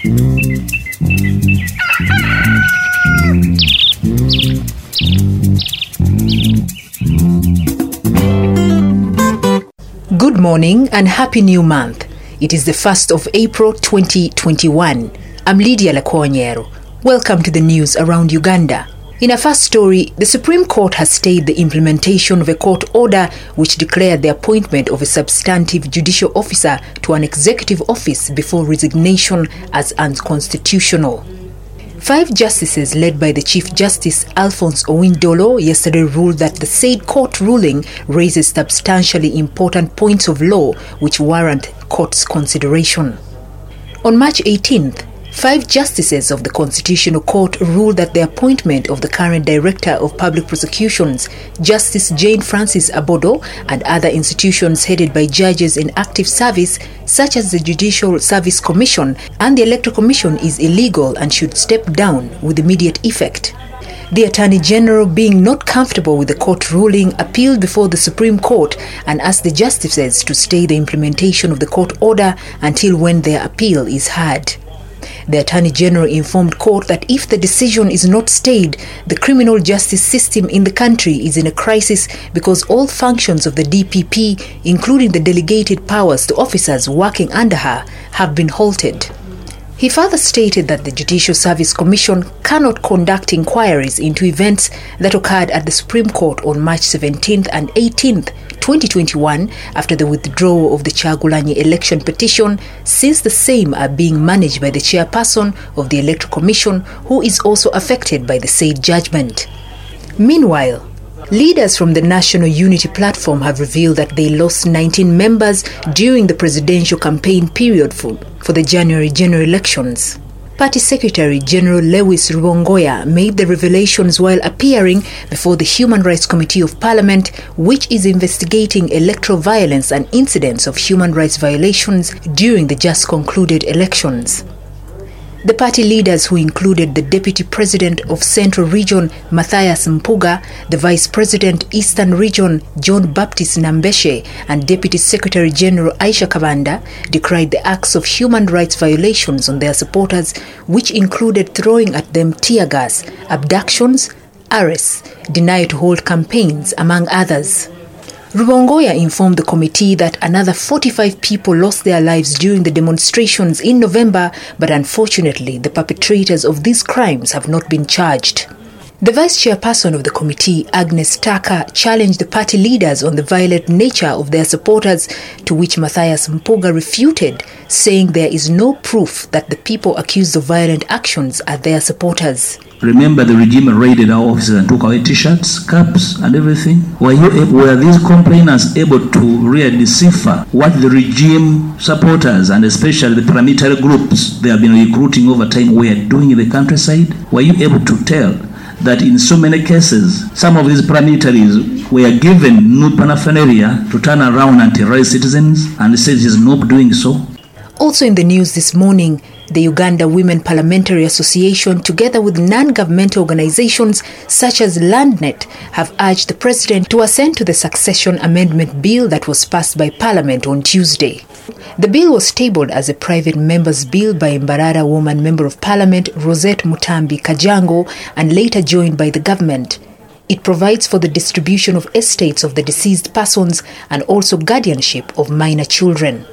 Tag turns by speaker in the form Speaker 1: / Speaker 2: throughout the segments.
Speaker 1: Good morning and happy new month. It is the 1st of April 2021. I'm Lydia Lakwanyero. Welcome to the news around Uganda. In a first story, the Supreme Court has stayed the implementation of a court order which declared the appointment of a substantive judicial officer to an executive office before resignation as unconstitutional. Five justices, led by the Chief Justice Alfonse Owiny-Dollo, yesterday ruled that the said court ruling raises substantially important points of law which warrant court's consideration. On March 18th, Five justices of the Constitutional Court ruled that the appointment of the current Director of Public Prosecutions, Justice Jane Frances Abodu, and other institutions headed by judges in active service, such as the Judicial Service Commission and the Electoral Commission, is illegal and should step down with immediate effect. The Attorney General, being not comfortable with the court ruling, appealed before the Supreme Court and asked the justices to stay the implementation of the court order until when their appeal is heard. The Attorney General informed court that if the decision is not stayed, the criminal justice system in the country is in a crisis because all functions of the DPP, including the delegated powers to officers working under her, have been halted. He further stated that the Judicial Service Commission cannot conduct inquiries into events that occurred at the Supreme Court on March 17th and 18th 2021 after the withdrawal of the Kyagulanyi election petition since the same are being managed by the chairperson of the Electoral Commission who is also affected by the said judgment. Meanwhile, Leaders from the National Unity Platform have revealed that they lost 19 members during the presidential campaign period for, for the January general elections. Party Secretary General Lewis Rubongoya made the revelations while appearing before the Human Rights Committee of Parliament, which is investigating electoral violence and incidents of human rights violations during the just concluded elections. The party leaders, who included the Deputy President of Central Region, Mathias Mpuuga, the Vice President, Eastern Region, John Baptist Nambeshe, and Deputy Secretary General Aisha Kabanda, decried the acts of human rights violations on their supporters, which included throwing at them tear gas, abductions, arrests, denial to hold campaigns, among others. Rubongoya informed the committee that another 45 people lost their lives during the demonstrations in November, but unfortunately, the perpetrators of these crimes have not been charged. The vice chairperson of the committee, Agnes Taaka, challenged the party leaders on the violent nature of their supporters, to which Mathias Mpuuga refuted, saying there is no proof that the people accused of violent actions are their supporters.
Speaker 2: Remember the regime raided our offices and took away t-shirts, caps and everything? Were, you, were these complainants able to really decipher what the regime supporters and especially the paramilitary groups they have been recruiting over time were doing in the countryside? Were you able to tell that in so many cases, some of these paramilitaries were given new paraphernalia to turn around and terrorize citizens and says he's not doing so?
Speaker 1: Also in the news this morning, the Uganda Women Parliamentary Association, together with non governmental organizations such as LandNet, have urged the President to assent to the succession amendment bill that was passed by Parliament on Tuesday. The bill was tabled as a private member's bill by Mbarara Woman Member of Parliament Rosette Mutambi Kajungu and later joined by the government. It provides for the distribution of estates of the deceased persons and also guardianship of minor children.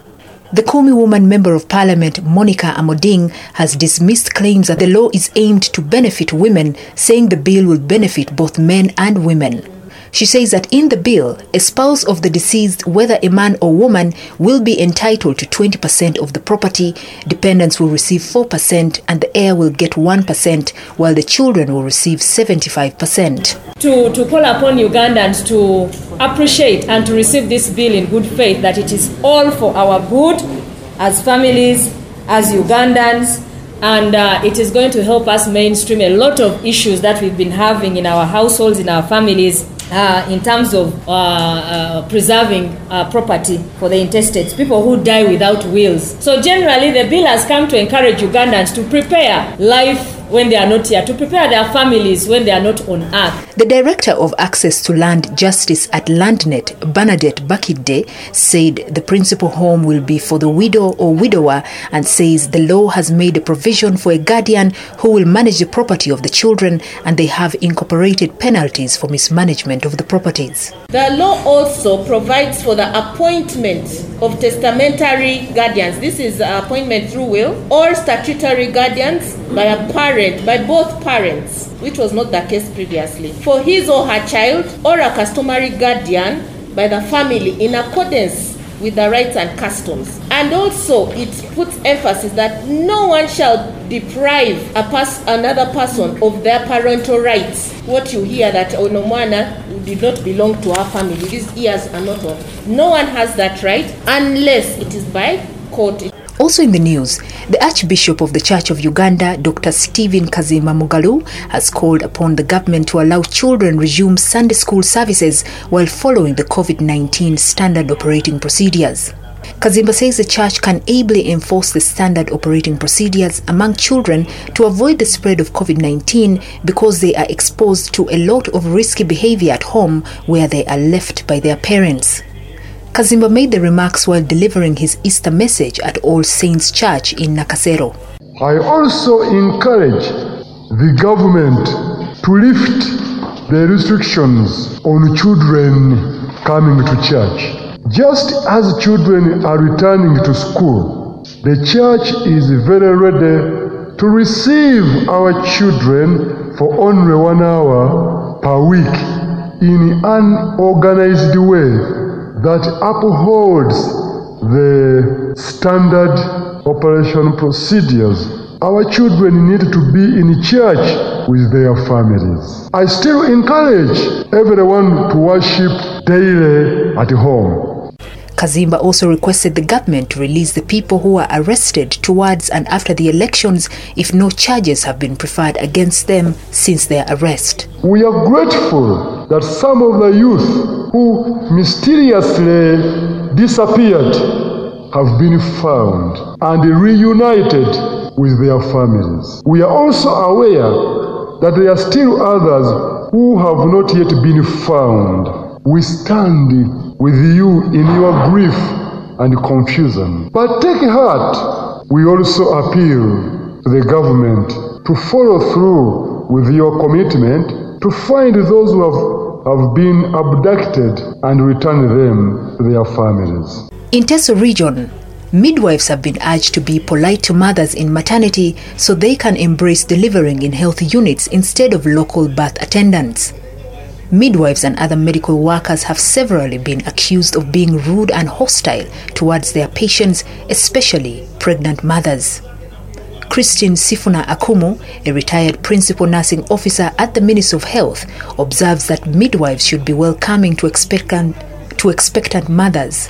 Speaker 1: The Kumi woman member of parliament, Monica Amoding, has dismissed claims that the law is aimed to benefit women, saying the bill will benefit both men and women. She says that in the bill, a spouse of the deceased, whether a man or woman, will be entitled to 20% of the property, dependents will receive 4%, and the heir will get 1%, while the children will receive 75%.
Speaker 3: To, to call upon Ugandans to appreciate and to receive this bill in good faith, that it is all for our good as families, as Ugandans, and uh, it is going to help us mainstream a lot of issues that we've been having in our households, in our families, uh, in terms of uh, uh, preserving uh, property for the intestates, people who die without wills. So, generally, the bill has come to encourage Ugandans to prepare life when they are not here, to prepare their families when they are not on earth.
Speaker 1: The Director of Access to Land Justice at LandNet, Bernadette Bakide, said the principal home will be for the widow or widower and says the law has made a provision for a guardian who will manage the property of the children and they have incorporated penalties for mismanagement of the properties.
Speaker 4: The law also provides for the appointment of testamentary guardians. This is appointment through will or statutory guardians by a parent, by both parents, which was not the case previously, for his or her child or a customary guardian by the family in accordance with the rights and customs. And also, it puts emphasis that no one shall deprive a pers- another person of their parental rights. What you hear that Onomwana did not belong to our family, these ears are not on. No one has that right unless it is by court.
Speaker 1: Also in the news, the Archbishop of the Church of Uganda, Dr. Stephen Kazimba Mugalu, has called upon the government to allow children resume Sunday school services while following the COVID 19 standard operating procedures. Kazimba says the church can ably enforce the standard operating procedures among children to avoid the spread of COVID 19 because they are exposed to a lot of risky behavior at home where they are left by their parents. Kazimba made the remarks while delivering his Easter message at All Saints Church in Nakasero.
Speaker 5: I also encourage the government to lift the restrictions on children coming to church. Just as children are returning to school, the church is very ready to receive our children for only one hour per week in an organized way that upholds the standard operation procedures. Our children need to be in church with their families. I still encourage everyone to worship daily at home.
Speaker 1: Kazimba also requested the government to release the people who were arrested towards and after the elections if no charges have been preferred against them since their arrest.
Speaker 5: We are grateful that some of the youth who mysteriously disappeared have been found and reunited with their families. We are also aware that there are still others who have not yet been found. We stand with you in your grief and confusion. But take heart, we also appeal to the government to follow through with your commitment to find those who have have been abducted and return them to their families.
Speaker 1: In Teso region, midwives have been urged to be polite to mothers in maternity so they can embrace delivering in health units instead of local birth attendants. Midwives and other medical workers have severally been accused of being rude and hostile towards their patients, especially pregnant mothers. Christine Sifuna Akumu, a retired principal nursing officer at the Ministry of Health, observes that midwives should be welcoming to expectant, to expectant mothers.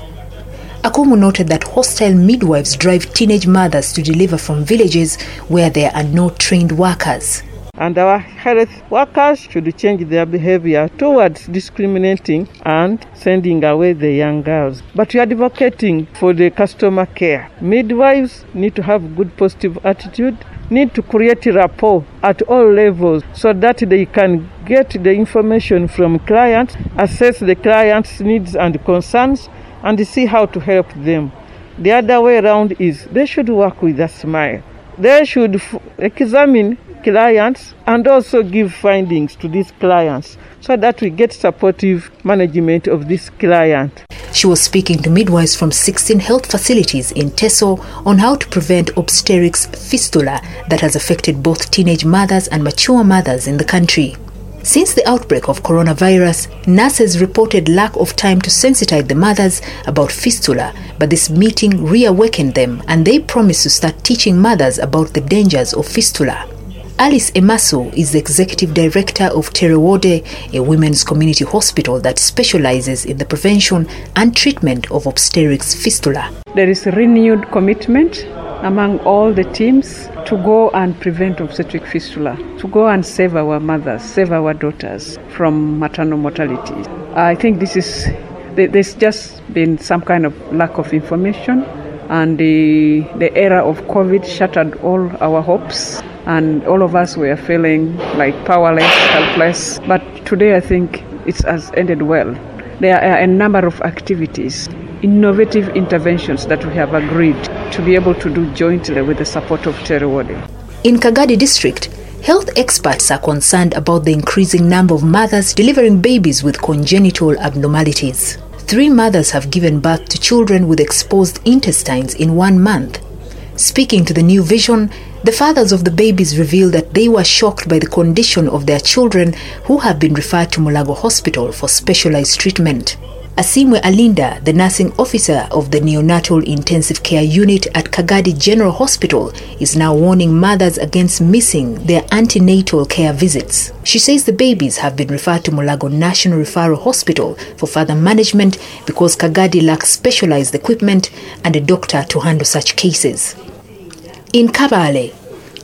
Speaker 1: Akumu noted that hostile midwives drive teenage mothers to deliver from villages where there are no trained workers.
Speaker 6: And our health workers should change their behavior towards discriminating and sending away the young girls. But we are advocating for the customer care. Midwives need to have good positive attitude, need to create rapport at all levels so that they can get the information from clients, assess the client's needs and concerns, and see how to help them. The other way around is they should work with a smile. They should examine clients and also give findings to these clients so that we get supportive management of this client.
Speaker 1: She was speaking to midwives from 16 health facilities in Teso on how to prevent obstetrics fistula that has affected both teenage mothers and mature mothers in the country. Since the outbreak of coronavirus, nurses reported lack of time to sensitize the mothers about fistula, but this meeting reawakened them and they promised to start teaching mothers about the dangers of fistula. Alice Emasu is the executive director of TERREWODE, a women's community hospital that specializes in the prevention and treatment of obstetrics fistula.
Speaker 7: There is renewed commitment among all the teams to go and prevent obstetric fistula, to go and save our mothers, save our daughters from maternal mortality. I think this is there's just been some kind of lack of information and the, the era of COVID shattered all our hopes. and all of us were feeling like powerless, helpless. But today I think it has ended well. There are a number of activities, innovative interventions that we have agreed to be able to do jointly with the support of Ward.
Speaker 1: In Kagadi district, health experts are concerned about the increasing number of mothers delivering babies with congenital abnormalities. Three mothers have given birth to children with exposed intestines in one month. Speaking to the New Vision, the fathers of the babies revealed that they were shocked by the condition of their children who have been referred to Mulago Hospital for specialized treatment. Asimwe Alinda, the nursing officer of the neonatal intensive care unit at Kagadi General Hospital, is now warning mothers against missing their antenatal care visits. She says the babies have been referred to Mulago National Referral Hospital for further management because Kagadi lacks specialized equipment and a doctor to handle such cases. In Kabale,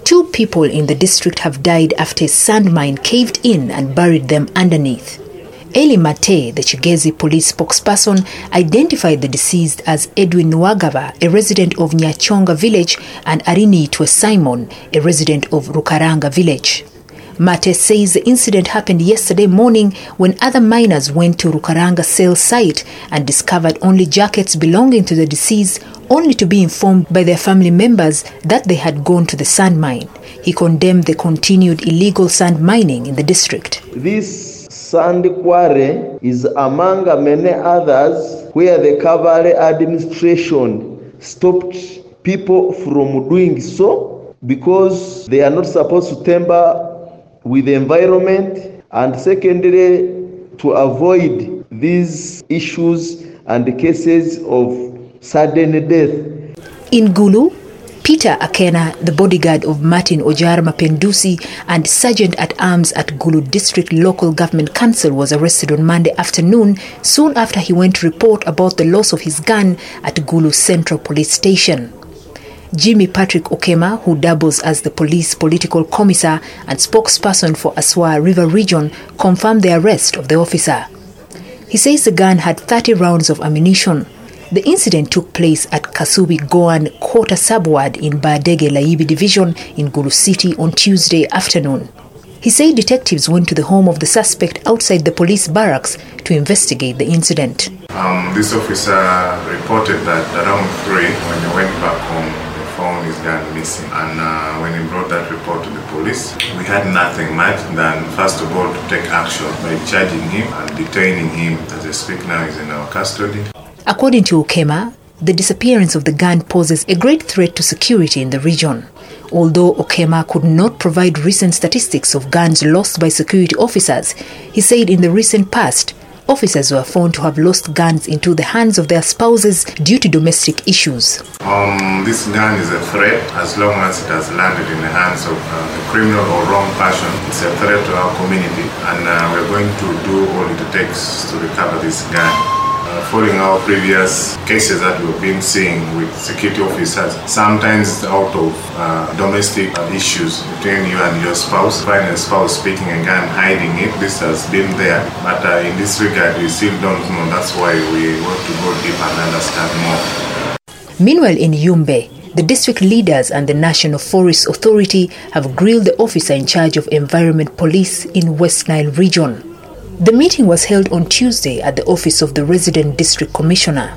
Speaker 1: two people in the district have died after a sand mine caved in and buried them underneath. Elly Maate, the Kigezi police spokesperson, identified the deceased as Edwin Nuwagaba, a resident of Nyachonga village, and Arinitwe Simon, a resident of Rukaranga village. Maate says the incident happened yesterday morning when other miners went to Rukaranga sale site and discovered only jackets belonging to the deceased, only to be informed by their family members that they had gone to the sand mine. He condemned the continued illegal sand mining in the district.
Speaker 8: This sand quarry is among many others where the Kavale administration stopped people from doing so because they are not supposed to tamper with the environment. And secondly to avoid these issues and cases of sudden death.
Speaker 1: In Gulu, Peter Akena, the bodyguard of Martin Ojar Mapenduzi and Sergeant at Arms at Gulu District Local Government Council, was arrested on Monday afternoon soon after he went to report about the loss of his gun at Gulu Central Police Station. Jimmy Patrick Okema, who doubles as the police political commissar and spokesperson for Aswa River Region, confirmed the arrest of the officer. He says the gun had 30 rounds of ammunition. The incident took place at Kasubi Goan Quarter Subward in Bardege-Layibi Division in Gulu City on Tuesday afternoon. He said detectives went to the home of the suspect outside the police barracks to investigate the incident.
Speaker 9: Um, this officer reported that around 3 when he went back home, he found his gun missing. And uh, when he brought that report to the police, we had nothing much than, first of all, to take action by charging him and detaining him. As I speak now, he's in our custody.
Speaker 1: According to Okema, the disappearance of the gun poses a great threat to security in the region. Although Okema could not provide recent statistics of guns lost by security officers, he said in the recent past, officers were found to have lost guns into the hands of their spouses due to domestic issues.
Speaker 9: Um, this gun is a threat as long as it has landed in the hands of uh, a criminal or wrong person. It's a threat to our community, and uh, we're going to do all it takes to recover this gun. Uh, following our previous cases that we've been seeing with security officers, sometimes out of uh, domestic issues between you and your spouse, find a spouse speaking a gun, hiding it. This has been there, but uh, in this regard, we still don't know. That's why we want to go deep and understand more.
Speaker 1: Meanwhile, in Yumbe, the district leaders and the National Forest Authority have grilled the officer in charge of Environment Police in West Nile region. The meeting was held on Tuesday at the office of the resident district commissioner.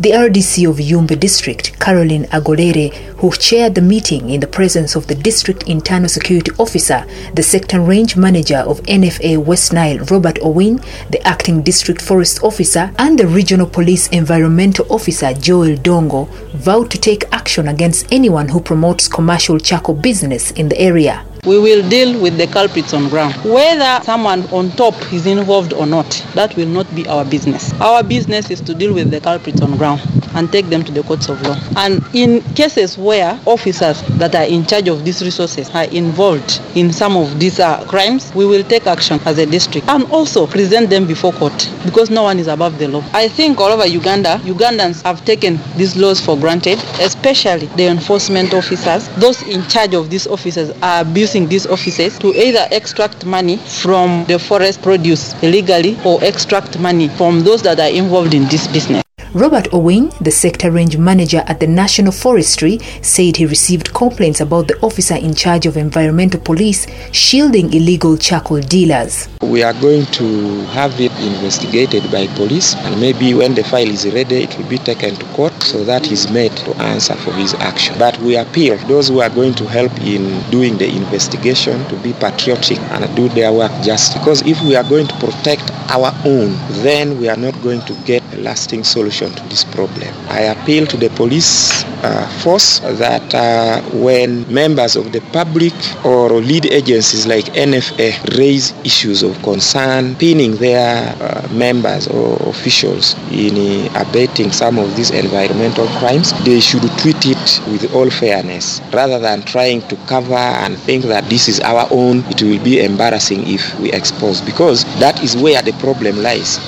Speaker 1: The RDC of Yumbe district, Caroline Agolere, who chaired the meeting in the presence of the district internal security officer, the sector range manager of NFA West Nile, Robert Owing, the acting district forest officer, and the regional police environmental officer, Joel Dongo, vowed to take action against anyone who promotes commercial charcoal business in the area.
Speaker 10: We will deal with the culprits on ground. Whether someone on top is involved or not, that will not be our business. Our business is to deal with the culprits on ground and take them to the courts of law. And in cases where officers that are in charge of these resources are involved in some of these uh, crimes, we will take action as a district and also present them before court because no one is above the law. I think all over Uganda, Ugandans have taken these laws for granted, especially the enforcement officers. Those in charge of these officers are abusing these offices to either extract money from the forest produce illegally or extract money from those that are involved in this business.
Speaker 1: Robert Owing, the sector range manager at the National Forestry, said he received complaints about the officer in charge of environmental police shielding illegal charcoal dealers.
Speaker 11: We are going to have it investigated by police, and maybe when the file is ready, it will be taken to court so that he's made to answer for his action. But we appeal those who are going to help in doing the investigation to be patriotic and do their work just because if we are going to protect our own, then we are not going to get a lasting solution to this problem. I appeal to the police uh, force that uh, when members of the public or lead agencies like NFA raise issues of concern, pinning their uh, members or officials in uh, abating some of these environmental crimes, they should treat it with all fairness rather than trying to cover and think that this is our own. It will be embarrassing if we expose because that is where the problem lies.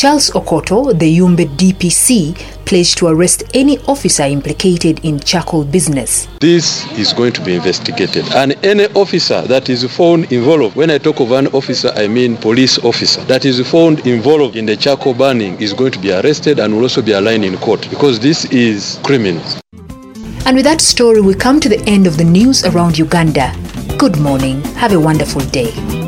Speaker 1: Charles Okoto, the Yumbe DPC, pledged to arrest any officer implicated in charcoal business.
Speaker 12: This is going to be investigated, and any officer that is found involved, when I talk of an officer, I mean police officer, that is found involved in the charcoal burning is going to be arrested and will also be aligned in court because this is criminal.
Speaker 1: And with that story, we come to the end of the news around Uganda. Good morning. Have a wonderful day.